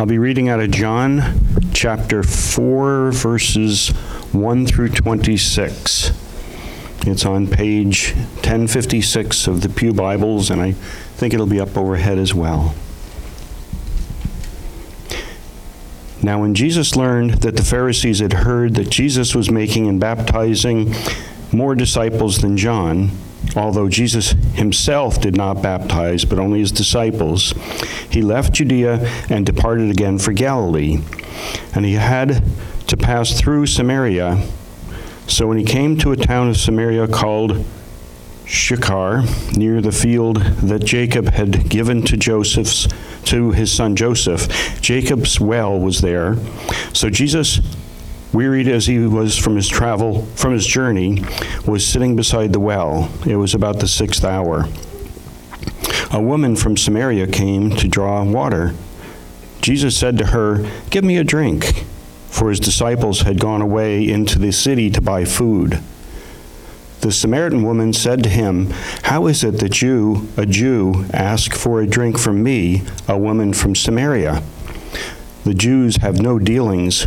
I'll be reading out of John chapter 4, verses 1 through 26. It's on page 1056 of the Pew Bibles, and I think it'll be up overhead as well. Now, when Jesus learned that the Pharisees had heard that Jesus was making and baptizing more disciples than John, although Jesus himself did not baptize, but only his disciples, he left Judea and departed again for Galilee. And he had to pass through Samaria. So when he came to a town of Samaria called Sychar, near the field that Jacob had given to Joseph's to his son Joseph, Jacob's well was there. So Jesus wearied as he was from his travel, from his journey, was sitting beside the well. It was about the sixth hour. A woman from Samaria came to draw water. Jesus said to her, Give me a drink, for his disciples had gone away into the city to buy food. The Samaritan woman said to him, How is it that you, a Jew, ask for a drink from me, a woman from Samaria? The Jews have no dealings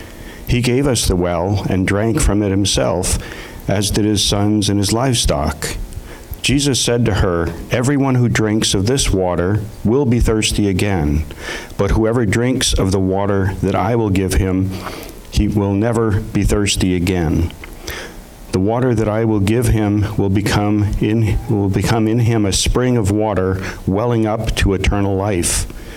He gave us the well and drank from it himself, as did his sons and his livestock. Jesus said to her, Everyone who drinks of this water will be thirsty again, but whoever drinks of the water that I will give him, he will never be thirsty again. The water that I will give him will become in will become in him a spring of water welling up to eternal life.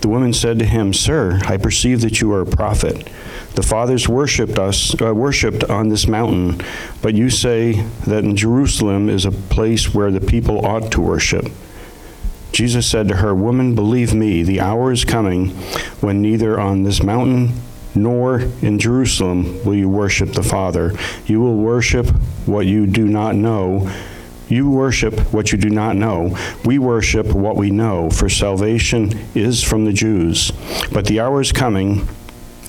The woman said to him, Sir, I perceive that you are a prophet. The fathers worshipped us, uh, worshipped on this mountain, but you say that in Jerusalem is a place where the people ought to worship. Jesus said to her, Woman, believe me, the hour is coming when neither on this mountain nor in Jerusalem will you worship the Father. You will worship what you do not know you worship what you do not know. We worship what we know, for salvation is from the Jews. But the hour is coming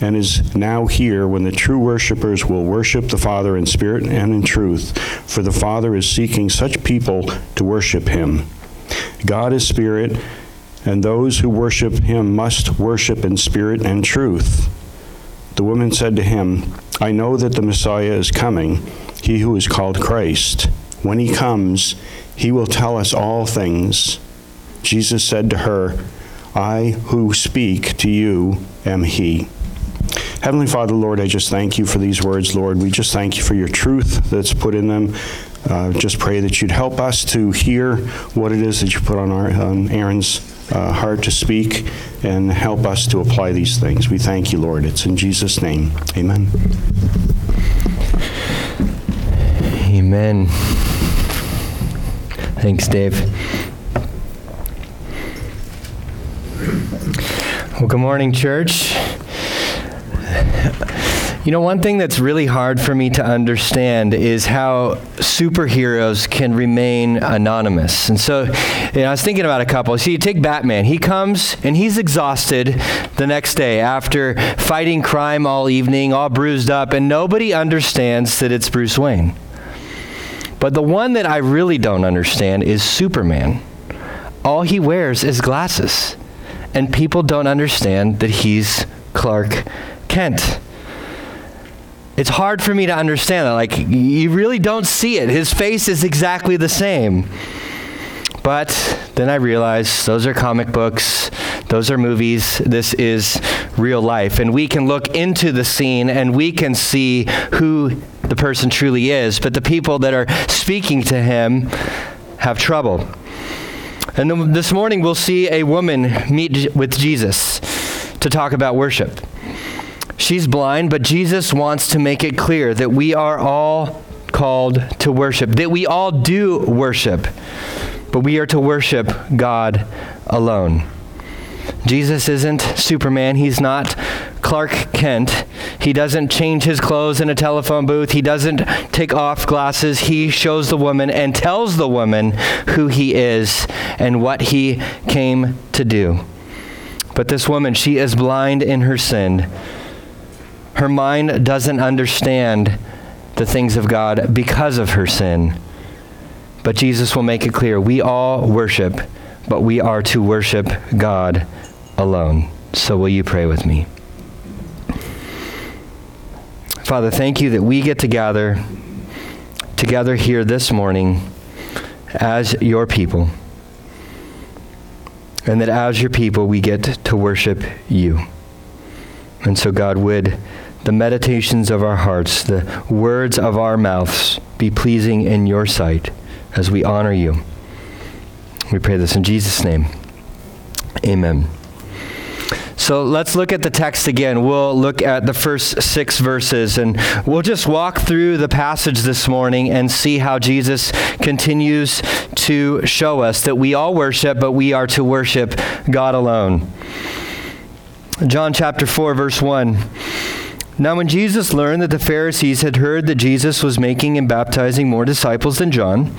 and is now here when the true worshippers will worship the Father in spirit and in truth, for the Father is seeking such people to worship him. God is spirit, and those who worship him must worship in spirit and truth. The woman said to him, I know that the Messiah is coming, he who is called Christ. When he comes, he will tell us all things. Jesus said to her, I who speak to you am he. Heavenly Father, Lord, I just thank you for these words, Lord. We just thank you for your truth that's put in them. Uh, just pray that you'd help us to hear what it is that you put on, our, on Aaron's uh, heart to speak and help us to apply these things. We thank you, Lord. It's in Jesus' name. Amen. Amen. Thanks, Dave. Well, good morning, church. You know, one thing that's really hard for me to understand is how superheroes can remain anonymous. And so, you know, I was thinking about a couple. See, you take Batman. He comes and he's exhausted the next day after fighting crime all evening, all bruised up, and nobody understands that it's Bruce Wayne. But the one that I really don't understand is Superman. All he wears is glasses. And people don't understand that he's Clark Kent. It's hard for me to understand that. Like, you really don't see it. His face is exactly the same. But then I realized those are comic books, those are movies, this is real life. And we can look into the scene and we can see who the person truly is, but the people that are speaking to him have trouble. And this morning we'll see a woman meet with Jesus to talk about worship. She's blind, but Jesus wants to make it clear that we are all called to worship, that we all do worship, but we are to worship God alone. Jesus isn't Superman. He's not Clark Kent. He doesn't change his clothes in a telephone booth. He doesn't take off glasses. He shows the woman and tells the woman who he is and what he came to do. But this woman, she is blind in her sin. Her mind doesn't understand the things of God because of her sin. But Jesus will make it clear we all worship, but we are to worship God alone. So, will you pray with me? Father, thank you that we get to gather together here this morning as your people. And that as your people, we get to worship you. And so, God, would the meditations of our hearts, the words of our mouths be pleasing in your sight as we honor you. We pray this in Jesus' name. Amen. So let's look at the text again. We'll look at the first six verses and we'll just walk through the passage this morning and see how Jesus continues to show us that we all worship, but we are to worship God alone. John chapter 4, verse 1. Now, when Jesus learned that the Pharisees had heard that Jesus was making and baptizing more disciples than John,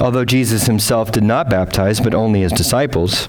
although Jesus himself did not baptize, but only his disciples,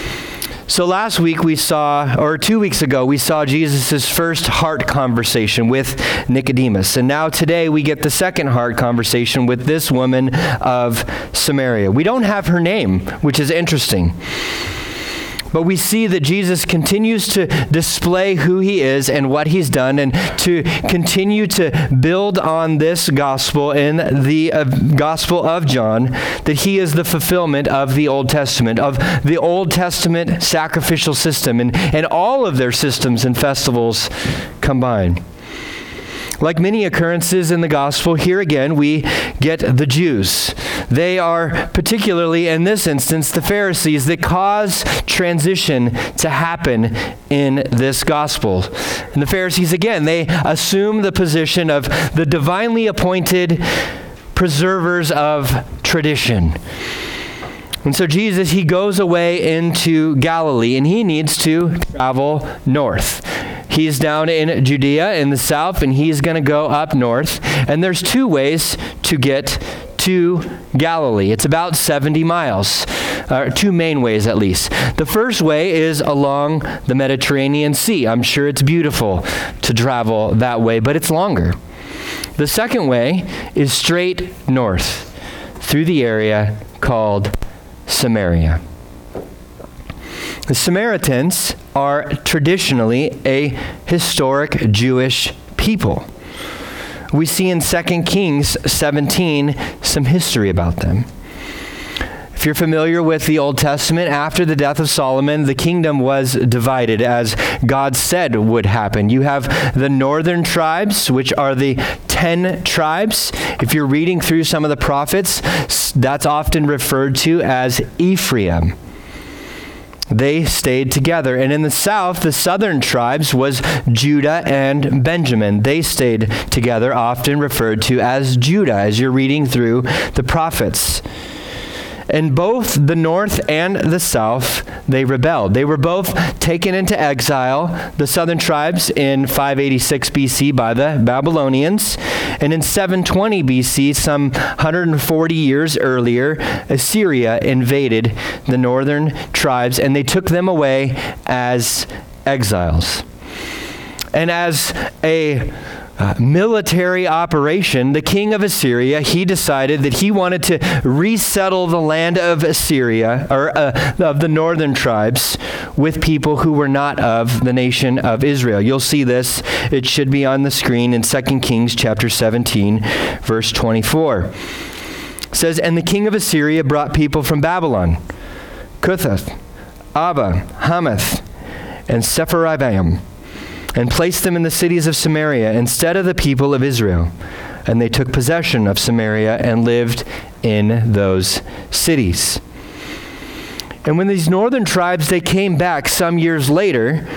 So last week we saw, or two weeks ago, we saw Jesus' first heart conversation with Nicodemus. And now today we get the second heart conversation with this woman of Samaria. We don't have her name, which is interesting. But we see that Jesus continues to display who he is and what he's done and to continue to build on this gospel in the uh, gospel of John that he is the fulfillment of the Old Testament, of the Old Testament sacrificial system and, and all of their systems and festivals combined. Like many occurrences in the gospel, here again we get the Jews. They are, particularly in this instance, the Pharisees that cause transition to happen in this gospel. And the Pharisees, again, they assume the position of the divinely appointed preservers of tradition. And so Jesus, he goes away into Galilee and he needs to travel north. He's down in Judea in the south, and he's going to go up north. And there's two ways to get to Galilee. It's about 70 miles, uh, two main ways at least. The first way is along the Mediterranean Sea. I'm sure it's beautiful to travel that way, but it's longer. The second way is straight north through the area called Samaria. The Samaritans are traditionally a historic Jewish people. We see in 2 Kings 17 some history about them. If you're familiar with the Old Testament, after the death of Solomon, the kingdom was divided as God said would happen. You have the northern tribes, which are the 10 tribes. If you're reading through some of the prophets, that's often referred to as Ephraim they stayed together. And in the south, the southern tribes was Judah and Benjamin. They stayed together, often referred to as Judah, as you're reading through the prophets. And both the north and the south, they rebelled. They were both taken into exile, the southern tribes in 586 BC by the Babylonians. And in 720 BC, some 140 years earlier, Assyria invaded the northern tribes and they took them away as exiles. And as a uh, military operation, the king of Assyria, he decided that he wanted to resettle the land of Assyria, or uh, of the northern tribes, with people who were not of the nation of Israel. You'll see this. It should be on the screen in 2 Kings chapter 17, verse 24. It says, And the king of Assyria brought people from Babylon, Cuthath, Abba, Hamath, and Sepharvaim and placed them in the cities of Samaria instead of the people of Israel. And they took possession of Samaria and lived in those cities. And when these northern tribes they came back some years later,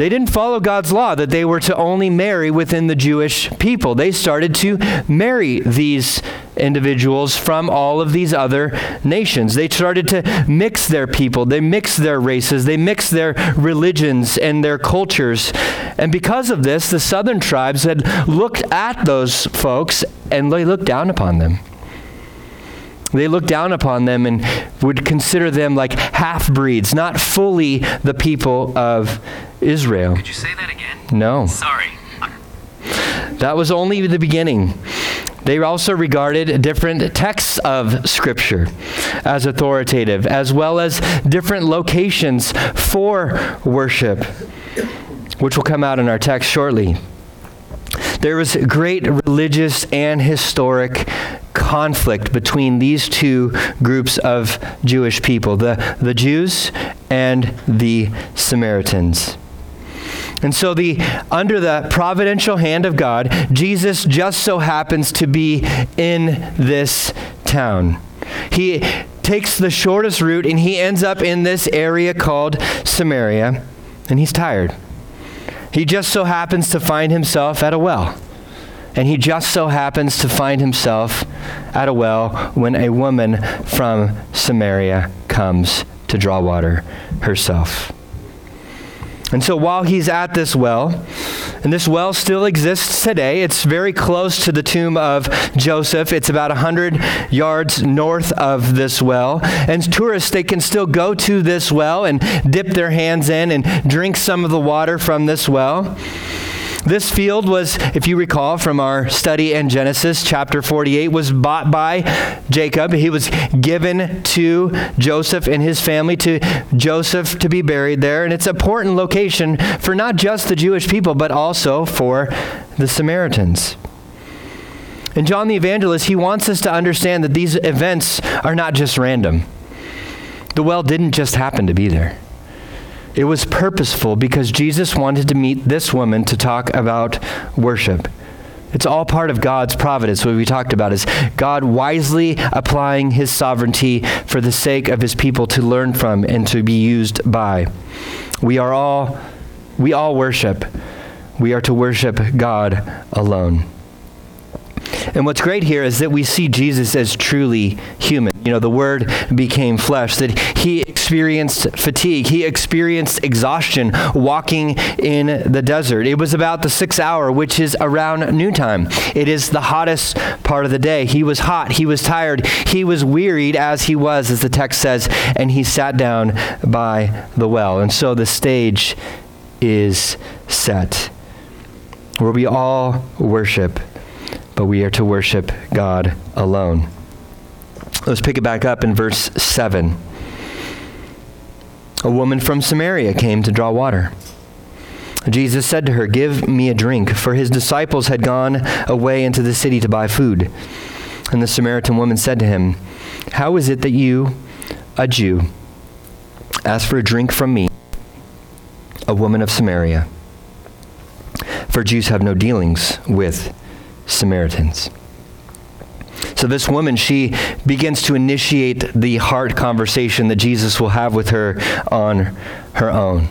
they didn't follow God's law that they were to only marry within the Jewish people. They started to marry these individuals from all of these other nations. They started to mix their people, they mixed their races, they mixed their religions and their cultures. And because of this, the southern tribes had looked at those folks and they looked down upon them. They looked down upon them and would consider them like half breeds, not fully the people of Israel. Could you say that again? No. Sorry. That was only the beginning. They also regarded different texts of Scripture as authoritative, as well as different locations for worship, which will come out in our text shortly. There was great religious and historic conflict between these two groups of Jewish people the, the Jews and the Samaritans. And so the under the providential hand of God, Jesus just so happens to be in this town. He takes the shortest route and he ends up in this area called Samaria, and he's tired. He just so happens to find himself at a well. And he just so happens to find himself at a well when a woman from Samaria comes to draw water herself. And so while he's at this well, and this well still exists today, it's very close to the tomb of Joseph. It's about 100 yards north of this well. And tourists, they can still go to this well and dip their hands in and drink some of the water from this well. This field was, if you recall from our study in Genesis chapter 48, was bought by Jacob. He was given to Joseph and his family, to Joseph to be buried there. And it's an important location for not just the Jewish people, but also for the Samaritans. And John the Evangelist, he wants us to understand that these events are not just random. The well didn't just happen to be there. It was purposeful because Jesus wanted to meet this woman to talk about worship. It's all part of God's providence. What we talked about is God wisely applying his sovereignty for the sake of his people to learn from and to be used by. We are all we all worship. We are to worship God alone. And what's great here is that we see Jesus as truly human. You know, the Word became flesh, that he experienced fatigue, he experienced exhaustion walking in the desert. It was about the sixth hour, which is around noontime. It is the hottest part of the day. He was hot, he was tired, he was wearied as he was, as the text says, and he sat down by the well. And so the stage is set where we all worship but we are to worship God alone. Let's pick it back up in verse 7. A woman from Samaria came to draw water. Jesus said to her, Give me a drink, for his disciples had gone away into the city to buy food. And the Samaritan woman said to him, How is it that you, a Jew, ask for a drink from me, a woman of Samaria? For Jews have no dealings with Samaritans. So, this woman, she begins to initiate the heart conversation that Jesus will have with her on her own.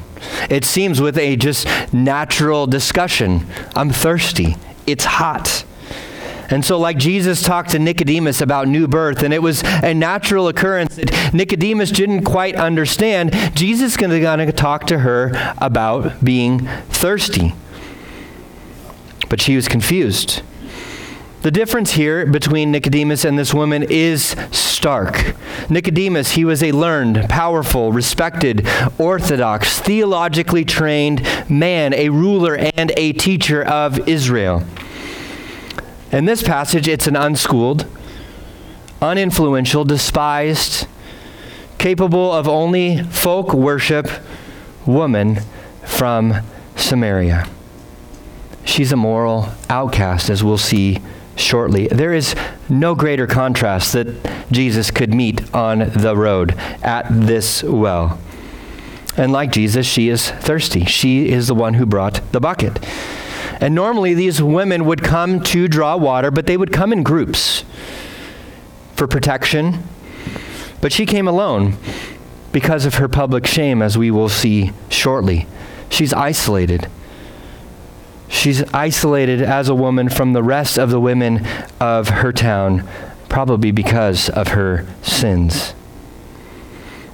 It seems with a just natural discussion I'm thirsty, it's hot. And so, like Jesus talked to Nicodemus about new birth, and it was a natural occurrence that Nicodemus didn't quite understand, Jesus is going to talk to her about being thirsty. But she was confused. The difference here between Nicodemus and this woman is stark. Nicodemus, he was a learned, powerful, respected, orthodox, theologically trained man, a ruler and a teacher of Israel. In this passage, it's an unschooled, uninfluential, despised, capable of only folk worship woman from Samaria. She's a moral outcast, as we'll see shortly. There is no greater contrast that Jesus could meet on the road at this well. And like Jesus, she is thirsty. She is the one who brought the bucket. And normally these women would come to draw water, but they would come in groups for protection. But she came alone because of her public shame, as we will see shortly. She's isolated. She's isolated as a woman from the rest of the women of her town, probably because of her sins.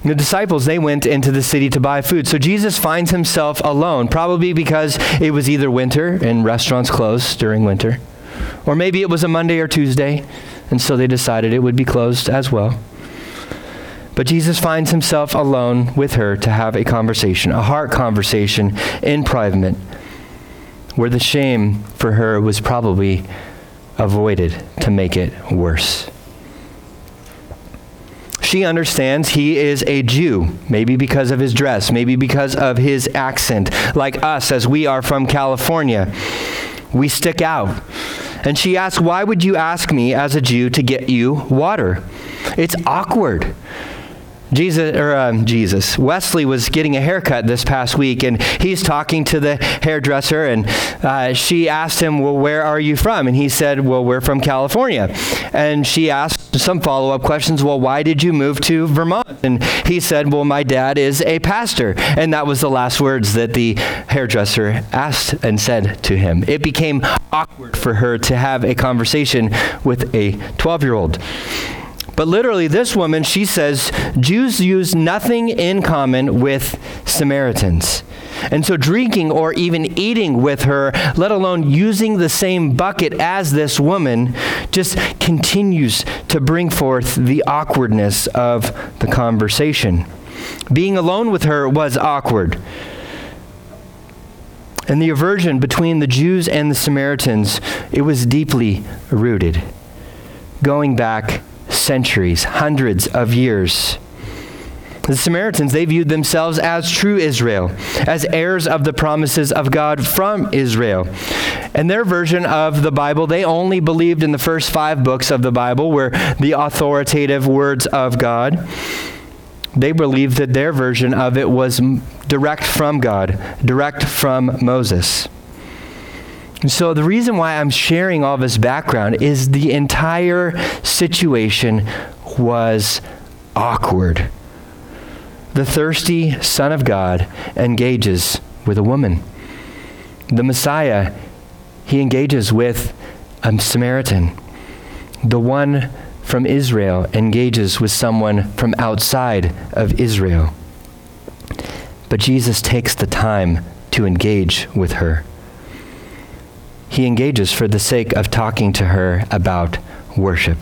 The disciples, they went into the city to buy food. So Jesus finds himself alone, probably because it was either winter and restaurants closed during winter, or maybe it was a Monday or Tuesday, and so they decided it would be closed as well. But Jesus finds himself alone with her to have a conversation, a heart conversation in private, where the shame for her was probably avoided to make it worse. She understands he is a Jew, maybe because of his dress, maybe because of his accent, like us as we are from California. We stick out. And she asks, Why would you ask me as a Jew to get you water? It's awkward. Jesus, or um, Jesus, Wesley was getting a haircut this past week, and he's talking to the hairdresser, and uh, she asked him, "Well, where are you from?" And he said, "Well, we're from California." And she asked some follow-up questions. Well, why did you move to Vermont? And he said, "Well, my dad is a pastor," and that was the last words that the hairdresser asked and said to him. It became awkward for her to have a conversation with a 12-year-old. But literally, this woman, she says, Jews use nothing in common with Samaritans. And so, drinking or even eating with her, let alone using the same bucket as this woman, just continues to bring forth the awkwardness of the conversation. Being alone with her was awkward. And the aversion between the Jews and the Samaritans, it was deeply rooted, going back centuries, hundreds of years. The Samaritans, they viewed themselves as true Israel, as heirs of the promises of God from Israel. And their version of the Bible, they only believed in the first five books of the Bible, were the authoritative words of God. They believed that their version of it was direct from God, direct from Moses. And so, the reason why I'm sharing all this background is the entire situation was awkward. The thirsty Son of God engages with a woman. The Messiah, he engages with a Samaritan. The one from Israel engages with someone from outside of Israel. But Jesus takes the time to engage with her he engages for the sake of talking to her about worship.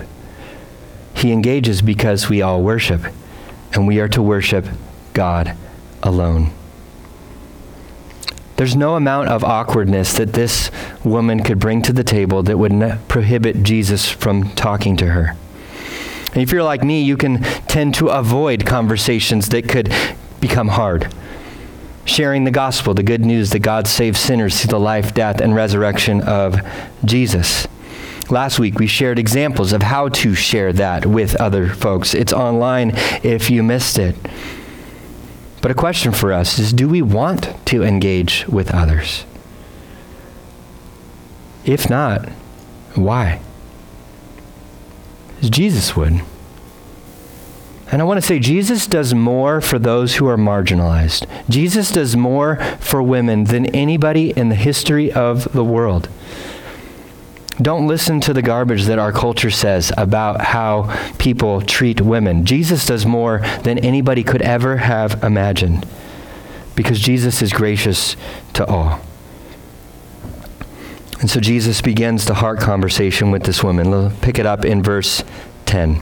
He engages because we all worship, and we are to worship God alone. There's no amount of awkwardness that this woman could bring to the table that would prohibit Jesus from talking to her. And if you're like me, you can tend to avoid conversations that could become hard sharing the gospel, the good news that God saves sinners through the life, death, and resurrection of Jesus. Last week, we shared examples of how to share that with other folks. It's online if you missed it. But a question for us is do we want to engage with others? If not, why? As Jesus would. And I want to say, Jesus does more for those who are marginalized. Jesus does more for women than anybody in the history of the world. Don't listen to the garbage that our culture says about how people treat women. Jesus does more than anybody could ever have imagined because Jesus is gracious to all. And so Jesus begins the heart conversation with this woman. We'll pick it up in verse 10.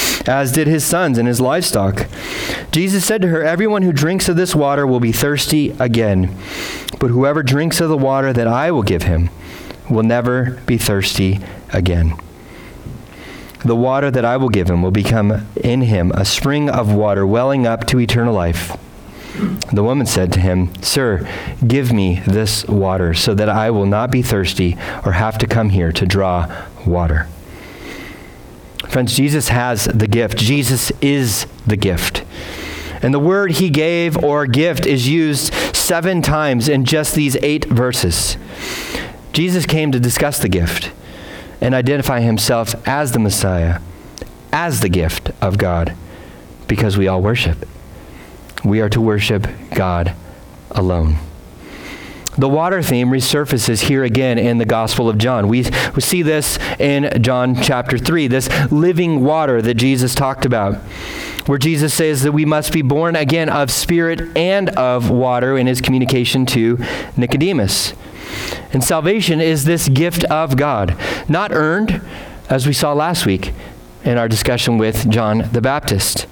as did his sons and his livestock. Jesus said to her, Everyone who drinks of this water will be thirsty again, but whoever drinks of the water that I will give him will never be thirsty again. The water that I will give him will become in him a spring of water welling up to eternal life. The woman said to him, Sir, give me this water so that I will not be thirsty or have to come here to draw water. Friends, Jesus has the gift. Jesus is the gift. And the word he gave or gift is used seven times in just these eight verses. Jesus came to discuss the gift and identify himself as the Messiah, as the gift of God, because we all worship. We are to worship God alone. The water theme resurfaces here again in the Gospel of John. We, we see this in John chapter 3, this living water that Jesus talked about, where Jesus says that we must be born again of spirit and of water in his communication to Nicodemus. And salvation is this gift of God, not earned, as we saw last week in our discussion with John the Baptist.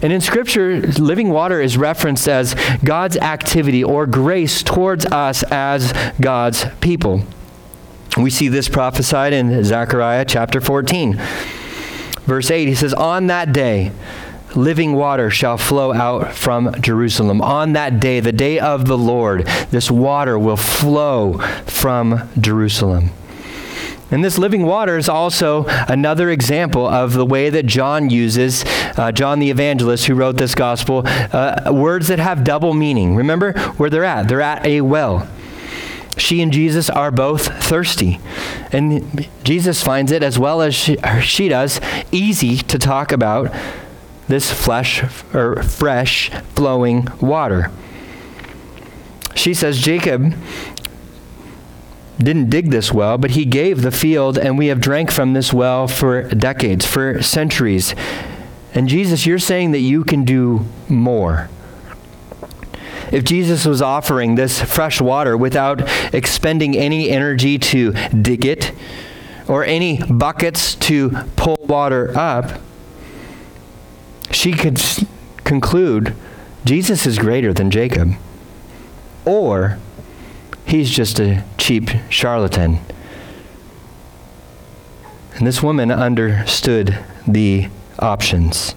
And in Scripture, living water is referenced as God's activity or grace towards us as God's people. We see this prophesied in Zechariah chapter 14. Verse 8, he says, On that day, living water shall flow out from Jerusalem. On that day, the day of the Lord, this water will flow from Jerusalem. And this living water is also another example of the way that John uses, uh, John the evangelist who wrote this gospel, uh, words that have double meaning. Remember where they're at? They're at a well. She and Jesus are both thirsty. And Jesus finds it, as well as she, she does, easy to talk about this flesh or fresh flowing water. She says, Jacob didn't dig this well, but he gave the field, and we have drank from this well for decades, for centuries. And Jesus, you're saying that you can do more. If Jesus was offering this fresh water without expending any energy to dig it or any buckets to pull water up, she could conclude Jesus is greater than Jacob. Or he's just a cheap charlatan. And this woman understood the options.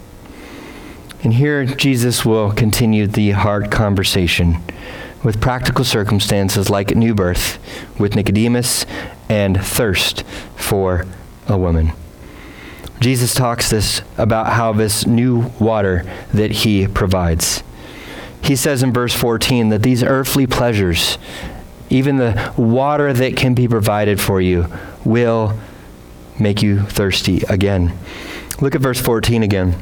And here Jesus will continue the hard conversation with practical circumstances like new birth with Nicodemus and thirst for a woman. Jesus talks this about how this new water that he provides. He says in verse 14 that these earthly pleasures, even the water that can be provided for you, will make you thirsty again. Look at verse 14 again.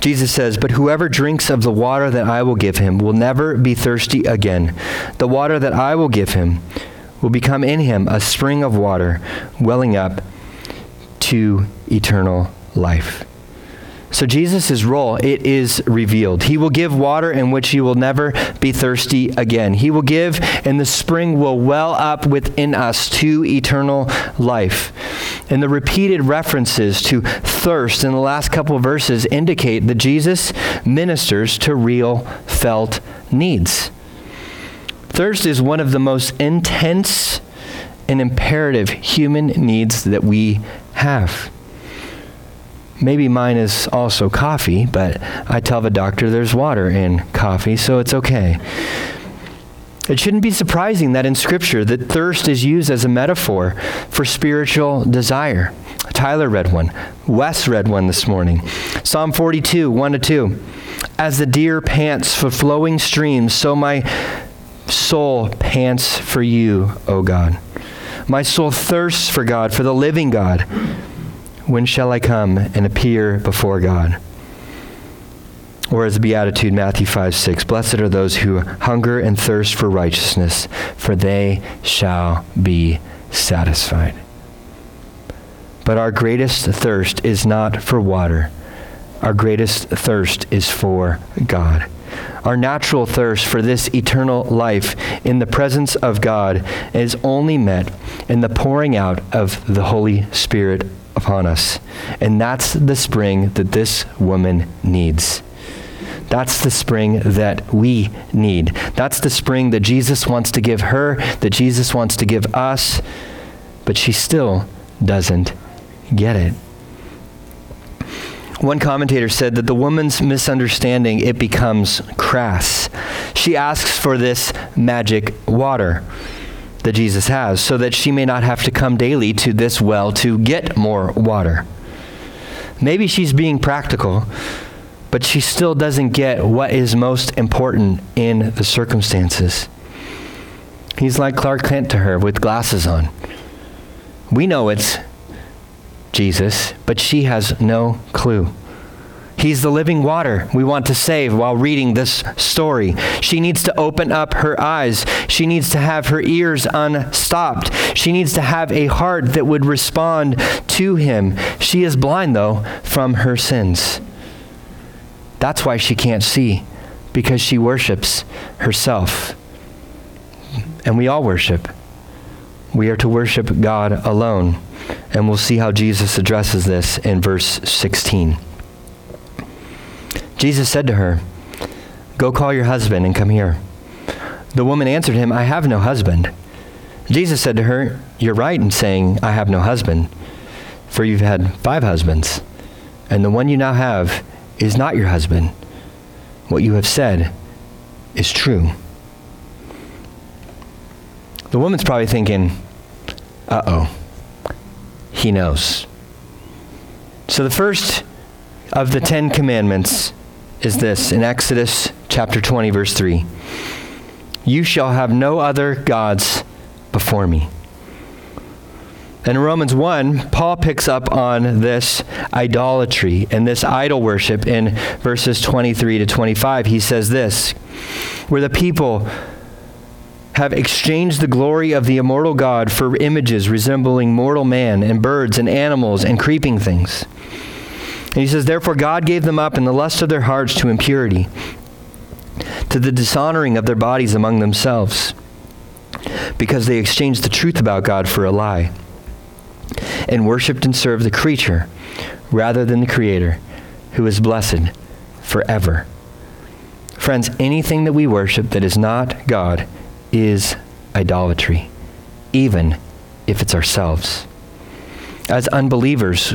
Jesus says, But whoever drinks of the water that I will give him will never be thirsty again. The water that I will give him will become in him a spring of water welling up to eternal life. So Jesus' role, it is revealed. He will give water in which you will never be thirsty again. He will give and the spring will well up within us to eternal life. And the repeated references to thirst in the last couple verses indicate that Jesus ministers to real felt needs. Thirst is one of the most intense and imperative human needs that we have. Maybe mine is also coffee, but I tell the doctor there's water in coffee, so it's okay. It shouldn't be surprising that in Scripture that thirst is used as a metaphor for spiritual desire. Tyler read one. Wes read one this morning. Psalm 42, 1 to 2. As the deer pants for flowing streams, so my soul pants for you, O God. My soul thirsts for God, for the living God. When shall I come and appear before God? Or as Beatitude, Matthew 5 6, Blessed are those who hunger and thirst for righteousness, for they shall be satisfied. But our greatest thirst is not for water, our greatest thirst is for God. Our natural thirst for this eternal life in the presence of God is only met in the pouring out of the Holy Spirit upon us. And that's the spring that this woman needs. That's the spring that we need. That's the spring that Jesus wants to give her, that Jesus wants to give us, but she still doesn't get it. One commentator said that the woman's misunderstanding it becomes crass. She asks for this magic water that Jesus has so that she may not have to come daily to this well to get more water. Maybe she's being practical, but she still doesn't get what is most important in the circumstances. He's like Clark Kent to her with glasses on. We know it's Jesus, but she has no clue. He's the living water we want to save while reading this story. She needs to open up her eyes. She needs to have her ears unstopped. She needs to have a heart that would respond to him. She is blind, though, from her sins. That's why she can't see, because she worships herself. And we all worship. We are to worship God alone. And we'll see how Jesus addresses this in verse 16. Jesus said to her, Go call your husband and come here. The woman answered him, I have no husband. Jesus said to her, You're right in saying, I have no husband, for you've had five husbands, and the one you now have is not your husband. What you have said is true. The woman's probably thinking, Uh oh, he knows. So the first of the Ten Commandments is this in Exodus chapter 20, verse 3 You shall have no other gods before me. And in Romans 1, Paul picks up on this idolatry and this idol worship in verses 23 to 25. He says this where the people have exchanged the glory of the immortal God for images resembling mortal man and birds and animals and creeping things. And he says, Therefore, God gave them up in the lust of their hearts to impurity, to the dishonoring of their bodies among themselves, because they exchanged the truth about God for a lie, and worshiped and served the creature rather than the Creator, who is blessed forever. Friends, anything that we worship that is not God is idolatry, even if it's ourselves. As unbelievers,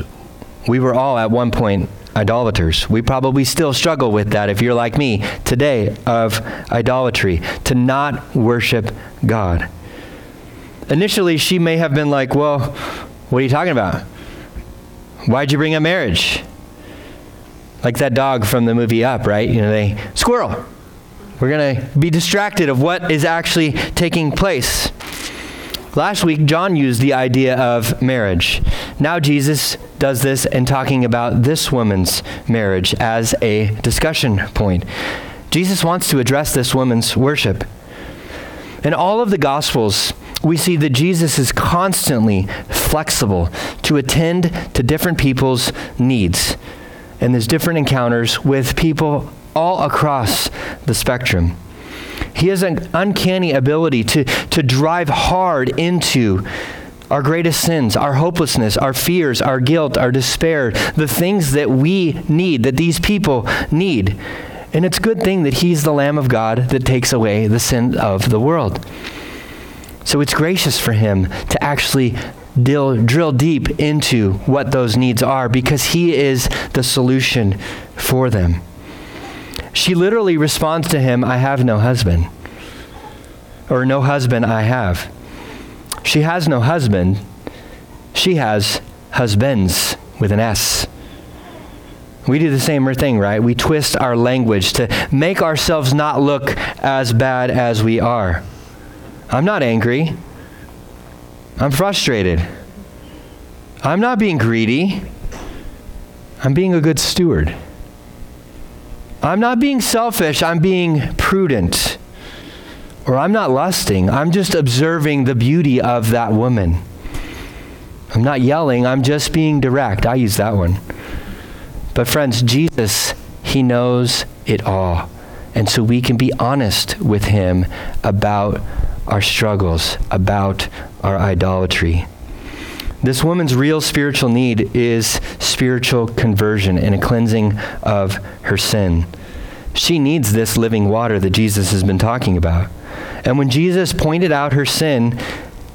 we were all at one point idolaters. We probably still struggle with that if you're like me today of idolatry, to not worship God. Initially, she may have been like, Well, what are you talking about? Why'd you bring up marriage? Like that dog from the movie Up, right? You know, they, squirrel. We're going to be distracted of what is actually taking place. Last week, John used the idea of marriage. Now, Jesus does this in talking about this woman's marriage as a discussion point. Jesus wants to address this woman's worship. In all of the Gospels, we see that Jesus is constantly flexible to attend to different people's needs. And there's different encounters with people all across the spectrum. He has an uncanny ability to, to drive hard into our greatest sins, our hopelessness, our fears, our guilt, our despair, the things that we need, that these people need. And it's a good thing that He's the Lamb of God that takes away the sin of the world. So it's gracious for Him to actually drill, drill deep into what those needs are because He is the solution for them. She literally responds to him, I have no husband. Or, no husband I have. She has no husband. She has husbands with an S. We do the same thing, right? We twist our language to make ourselves not look as bad as we are. I'm not angry. I'm frustrated. I'm not being greedy. I'm being a good steward. I'm not being selfish, I'm being prudent. Or I'm not lusting, I'm just observing the beauty of that woman. I'm not yelling, I'm just being direct. I use that one. But, friends, Jesus, He knows it all. And so we can be honest with Him about our struggles, about our idolatry. This woman's real spiritual need is spiritual conversion and a cleansing of her sin. She needs this living water that Jesus has been talking about. And when Jesus pointed out her sin,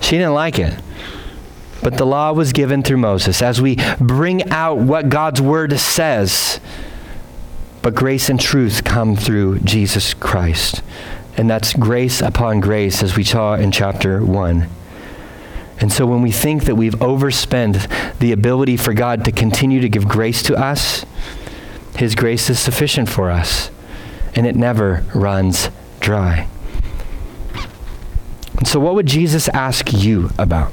she didn't like it. But the law was given through Moses as we bring out what God's word says. But grace and truth come through Jesus Christ. And that's grace upon grace, as we saw in chapter 1. And so when we think that we've overspent the ability for God to continue to give grace to us, His grace is sufficient for us, and it never runs dry. And so, what would Jesus ask you about?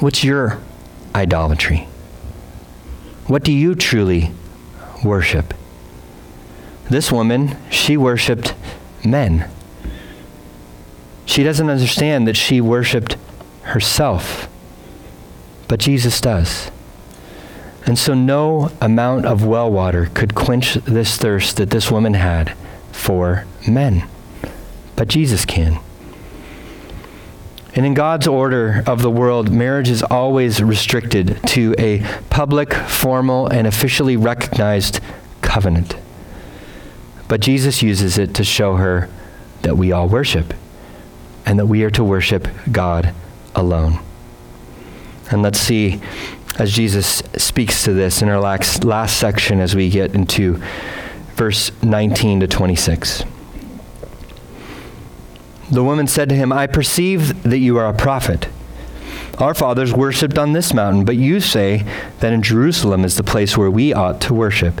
What's your idolatry? What do you truly worship? This woman, she worshiped men. She doesn't understand that she worshiped herself, but Jesus does. And so, no amount of well water could quench this thirst that this woman had for men, but Jesus can. And in God's order of the world, marriage is always restricted to a public, formal, and officially recognized covenant. But Jesus uses it to show her that we all worship and that we are to worship God alone. And let's see as Jesus speaks to this in our last, last section as we get into verse 19 to 26. The woman said to him, I perceive that you are a prophet. Our fathers worshipped on this mountain, but you say that in Jerusalem is the place where we ought to worship.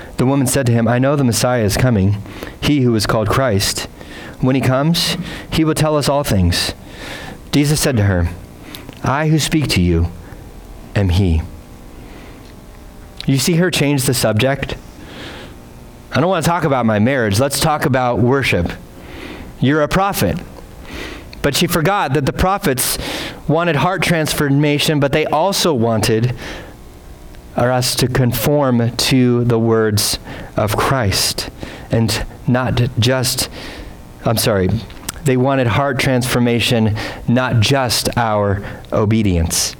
The woman said to him, I know the Messiah is coming, he who is called Christ. When he comes, he will tell us all things. Jesus said to her, I who speak to you am he. You see her change the subject? I don't want to talk about my marriage. Let's talk about worship. You're a prophet. But she forgot that the prophets wanted heart transformation, but they also wanted us to conform to the words of Christ and not just, I'm sorry, they wanted heart transformation, not just our obedience.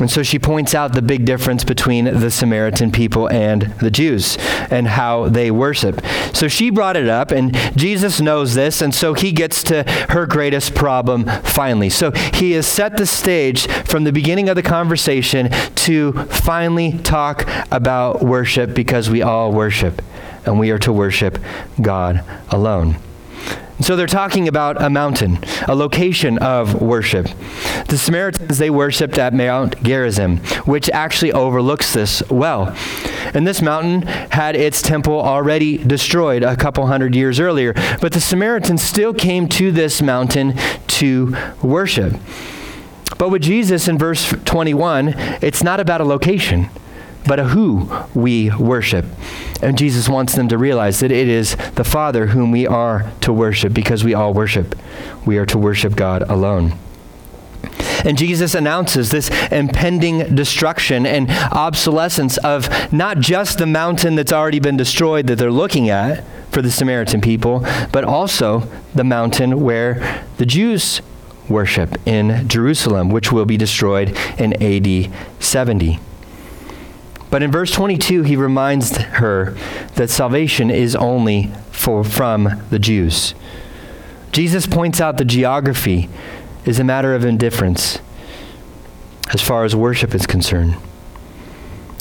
And so she points out the big difference between the Samaritan people and the Jews and how they worship. So she brought it up, and Jesus knows this, and so he gets to her greatest problem finally. So he has set the stage from the beginning of the conversation to finally talk about worship because we all worship, and we are to worship God alone. So they're talking about a mountain, a location of worship. The Samaritans, they worshiped at Mount Gerizim, which actually overlooks this well. And this mountain had its temple already destroyed a couple hundred years earlier. But the Samaritans still came to this mountain to worship. But with Jesus in verse 21, it's not about a location but a who we worship. And Jesus wants them to realize that it is the Father whom we are to worship because we all worship. We are to worship God alone. And Jesus announces this impending destruction and obsolescence of not just the mountain that's already been destroyed that they're looking at for the Samaritan people, but also the mountain where the Jews worship in Jerusalem, which will be destroyed in AD 70. But in verse 22, he reminds her that salvation is only for, from the Jews. Jesus points out the geography is a matter of indifference as far as worship is concerned.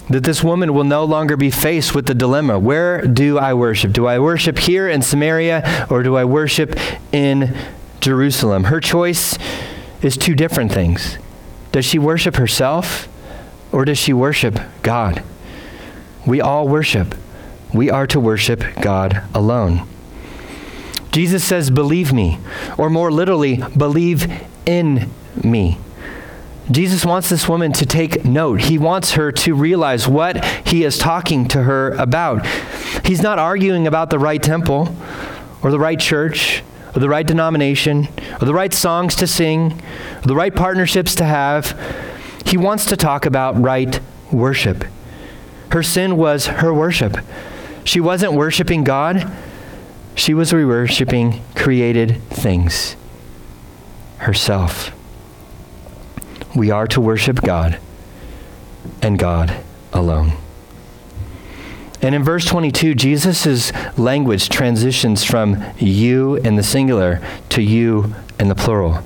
that this woman will no longer be faced with the dilemma where do I worship? Do I worship here in Samaria or do I worship in Jerusalem? Her choice is two different things. Does she worship herself or does she worship God? We all worship. We are to worship God alone. Jesus says, Believe me, or more literally, believe in me. Jesus wants this woman to take note. He wants her to realize what he is talking to her about. He's not arguing about the right temple or the right church or the right denomination or the right songs to sing or the right partnerships to have. He wants to talk about right worship. Her sin was her worship. She wasn't worshiping God, she was worshiping created things, herself. We are to worship God and God alone. And in verse 22, Jesus' language transitions from you in the singular to you in the plural.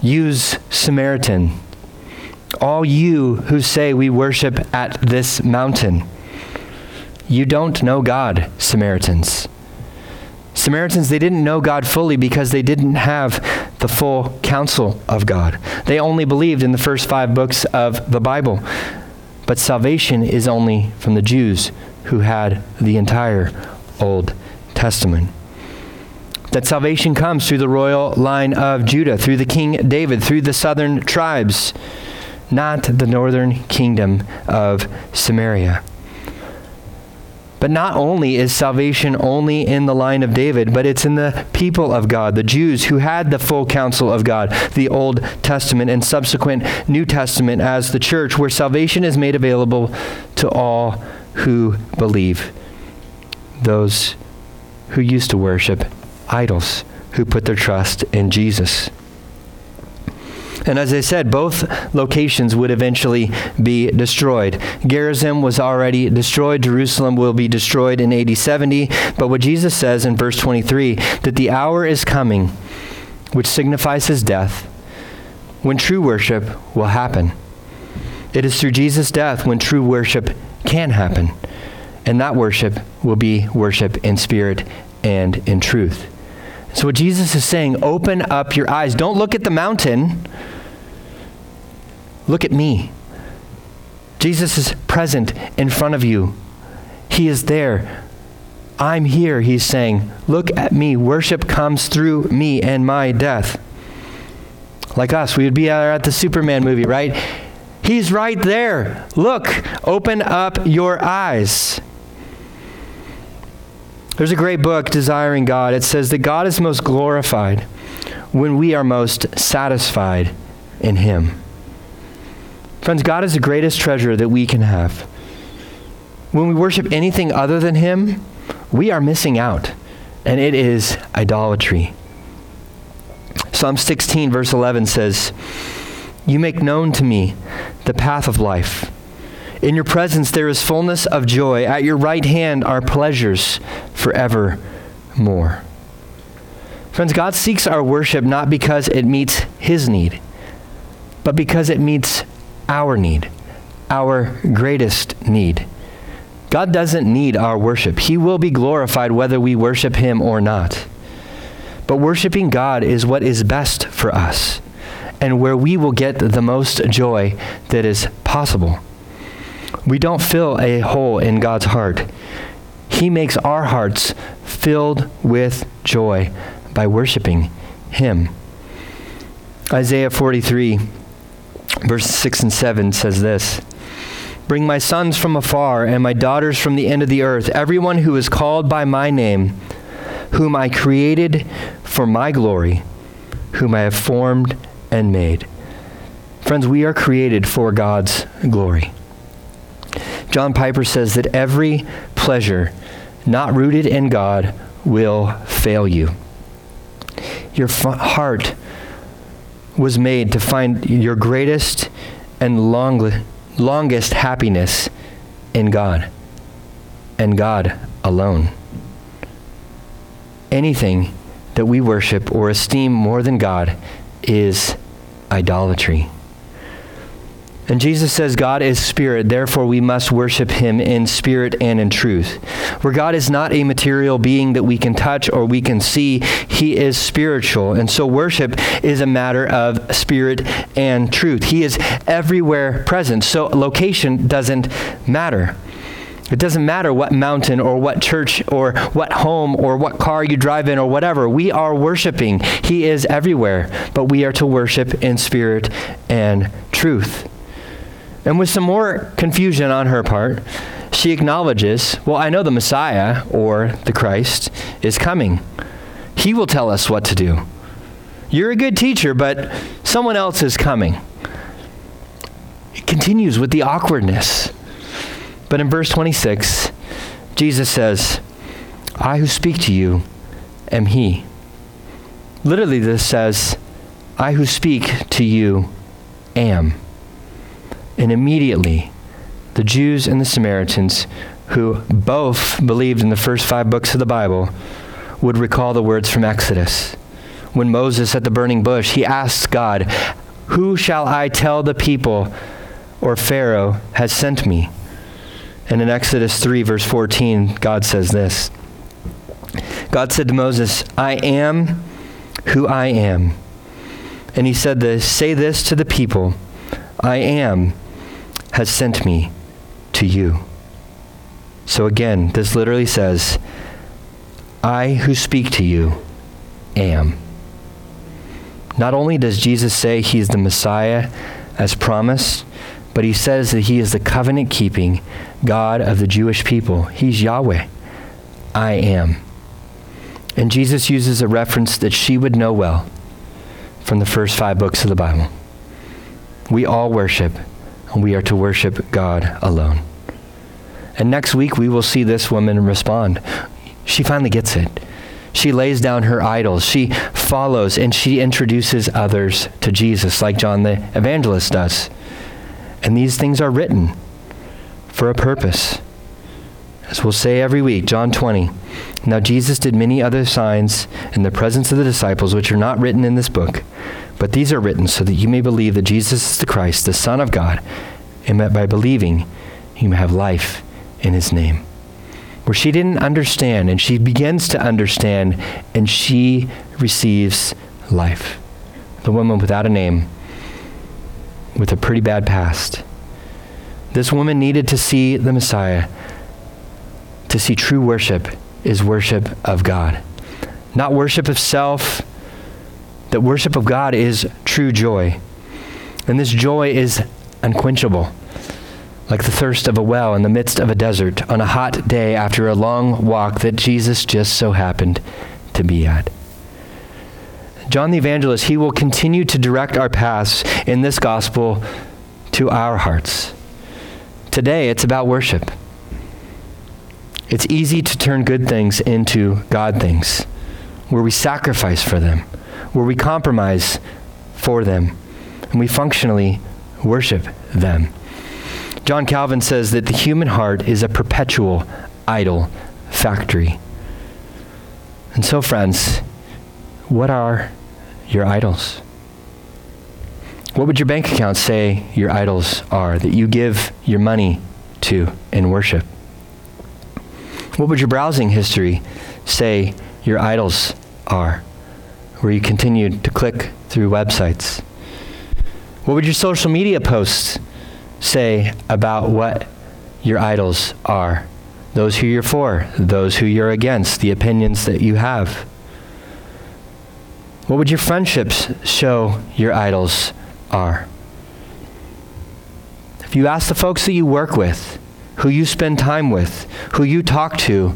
Use Samaritan. All you who say we worship at this mountain. You don't know God, Samaritans. Samaritans, they didn't know God fully because they didn't have the full counsel of God. They only believed in the first five books of the Bible. But salvation is only from the Jews who had the entire Old Testament. That salvation comes through the royal line of Judah, through the King David, through the southern tribes, not the northern kingdom of Samaria. But not only is salvation only in the line of David, but it's in the people of God, the Jews who had the full counsel of God, the Old Testament and subsequent New Testament as the church, where salvation is made available to all who believe. Those who used to worship idols, who put their trust in Jesus. And as I said, both locations would eventually be destroyed. Gerizim was already destroyed. Jerusalem will be destroyed in AD 70. But what Jesus says in verse 23 that the hour is coming, which signifies his death, when true worship will happen. It is through Jesus' death when true worship can happen. And that worship will be worship in spirit and in truth. So, what Jesus is saying, open up your eyes. Don't look at the mountain. Look at me. Jesus is present in front of you. He is there. I'm here, he's saying. Look at me. Worship comes through me and my death. Like us, we would be at the Superman movie, right? He's right there. Look, open up your eyes. There's a great book, Desiring God. It says that God is most glorified when we are most satisfied in Him. Friends, God is the greatest treasure that we can have. When we worship anything other than Him, we are missing out, and it is idolatry. Psalm 16, verse 11 says, You make known to me the path of life. In your presence there is fullness of joy. At your right hand are pleasures forevermore. Friends, God seeks our worship not because it meets His need, but because it meets our need, our greatest need. God doesn't need our worship. He will be glorified whether we worship Him or not. But worshiping God is what is best for us and where we will get the most joy that is possible. We don't fill a hole in God's heart. He makes our hearts filled with joy by worshiping Him. Isaiah 43 Verse 6 and 7 says this Bring my sons from afar and my daughters from the end of the earth, everyone who is called by my name, whom I created for my glory, whom I have formed and made. Friends, we are created for God's glory. John Piper says that every pleasure not rooted in God will fail you. Your f- heart was made to find your greatest and long, longest happiness in God and God alone. Anything that we worship or esteem more than God is idolatry. And Jesus says God is spirit, therefore we must worship him in spirit and in truth. Where God is not a material being that we can touch or we can see, he is spiritual. And so worship is a matter of spirit and truth. He is everywhere present. So location doesn't matter. It doesn't matter what mountain or what church or what home or what car you drive in or whatever. We are worshiping. He is everywhere, but we are to worship in spirit and truth. And with some more confusion on her part, she acknowledges, well, I know the Messiah, or the Christ, is coming. He will tell us what to do. You're a good teacher, but someone else is coming. It continues with the awkwardness. But in verse 26, Jesus says, I who speak to you am He. Literally, this says, I who speak to you am. And immediately, the Jews and the Samaritans, who both believed in the first five books of the Bible, would recall the words from Exodus. When Moses at the burning bush, he asked God, Who shall I tell the people, or Pharaoh has sent me? And in Exodus 3, verse 14, God says this God said to Moses, I am who I am. And he said this Say this to the people I am has sent me to you. So again, this literally says, I who speak to you am. Not only does Jesus say he's the Messiah as promised, but he says that he is the covenant keeping God of the Jewish people. He's Yahweh. I am. And Jesus uses a reference that she would know well from the first five books of the Bible. We all worship and we are to worship God alone. And next week, we will see this woman respond. She finally gets it. She lays down her idols. She follows and she introduces others to Jesus, like John the Evangelist does. And these things are written for a purpose. As we'll say every week, John 20. Now Jesus did many other signs in the presence of the disciples, which are not written in this book. But these are written so that you may believe that Jesus is the Christ, the Son of God, and that by believing you may have life in his name. Where she didn't understand, and she begins to understand, and she receives life. The woman without a name, with a pretty bad past. This woman needed to see the Messiah. To see true worship is worship of God, not worship of self that worship of God is true joy. And this joy is unquenchable, like the thirst of a well in the midst of a desert on a hot day after a long walk that Jesus just so happened to be at. John the Evangelist, he will continue to direct our paths in this gospel to our hearts. Today, it's about worship. It's easy to turn good things into God things, where we sacrifice for them where we compromise for them and we functionally worship them. John Calvin says that the human heart is a perpetual idol factory. And so, friends, what are your idols? What would your bank account say your idols are that you give your money to in worship? What would your browsing history say your idols are? Where you continue to click through websites? What would your social media posts say about what your idols are? Those who you're for, those who you're against, the opinions that you have. What would your friendships show your idols are? If you ask the folks that you work with, who you spend time with, who you talk to,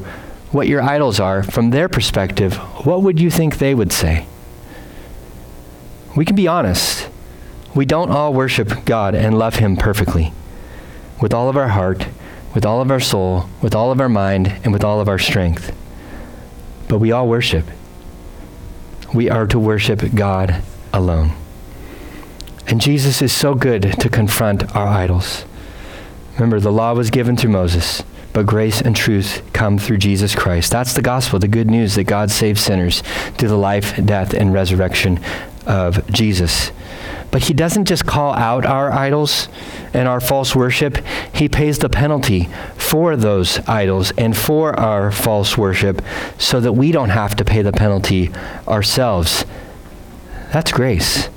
what your idols are from their perspective, what would you think they would say? We can be honest. We don't all worship God and love Him perfectly. With all of our heart, with all of our soul, with all of our mind, and with all of our strength. But we all worship. We are to worship God alone. And Jesus is so good to confront our idols. Remember, the law was given through Moses but grace and truth come through Jesus Christ. That's the gospel, the good news that God saves sinners through the life, death, and resurrection of Jesus. But he doesn't just call out our idols and our false worship, he pays the penalty for those idols and for our false worship so that we don't have to pay the penalty ourselves. That's grace.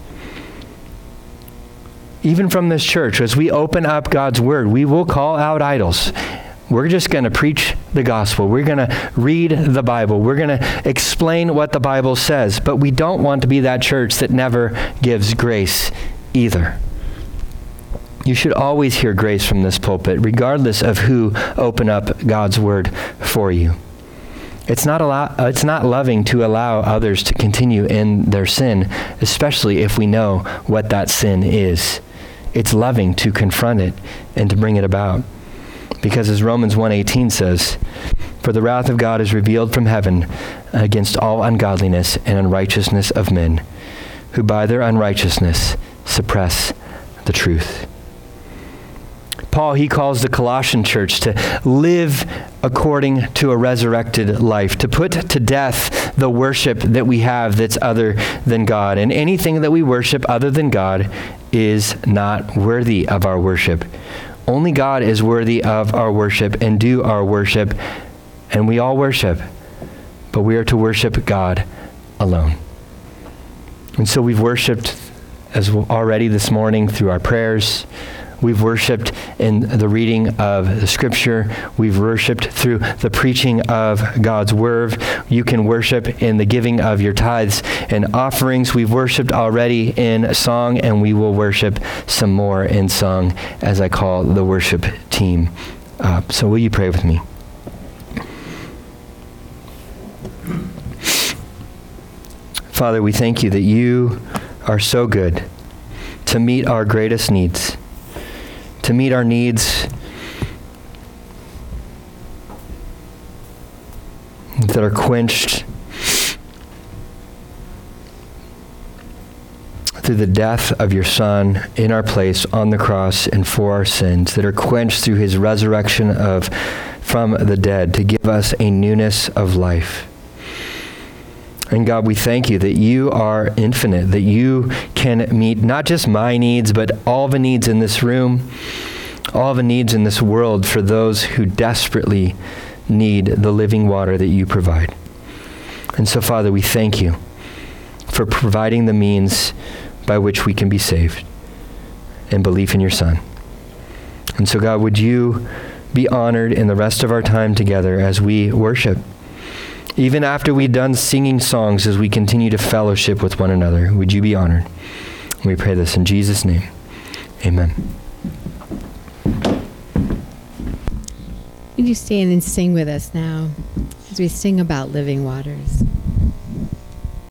Even from this church, as we open up God's word, we will call out idols. We're just going to preach the gospel. We're going to read the Bible. We're going to explain what the Bible says. But we don't want to be that church that never gives grace either. You should always hear grace from this pulpit, regardless of who open up God's word for you. It's not, allow, it's not loving to allow others to continue in their sin, especially if we know what that sin is. It's loving to confront it and to bring it about. Because as Romans 1:18 says, "For the wrath of God is revealed from heaven against all ungodliness and unrighteousness of men, who by their unrighteousness suppress the truth." Paul, he calls the Colossian church to live according to a resurrected life, to put to death the worship that we have that's other than God. And anything that we worship other than God is not worthy of our worship. Only God is worthy of our worship and due our worship, and we all worship, but we are to worship God alone. And so we've worshiped as already this morning through our prayers. We've worshiped in the reading of the scripture. We've worshiped through the preaching of God's word. You can worship in the giving of your tithes and offerings. We've worshiped already in song, and we will worship some more in song as I call the worship team. So, will you pray with me? Father, we thank you that you are so good to meet our greatest needs to meet our needs that are quenched through the death of your Son in our place on the cross and for our sins, that are quenched through his resurrection of, from the dead to give us a newness of life. And God, we thank you that you are infinite, that you can meet not just my needs, but all the needs in this room, all the needs in this world for those who desperately need the living water that you provide. And so, Father, we thank you for providing the means by which we can be saved and belief in your Son. And so, God, would you be honored in the rest of our time together as we worship? Even after we've done singing songs, as we continue to fellowship with one another, would you be honored? We pray this in Jesus' name. Amen. Would you stand and sing with us now as we sing about living waters?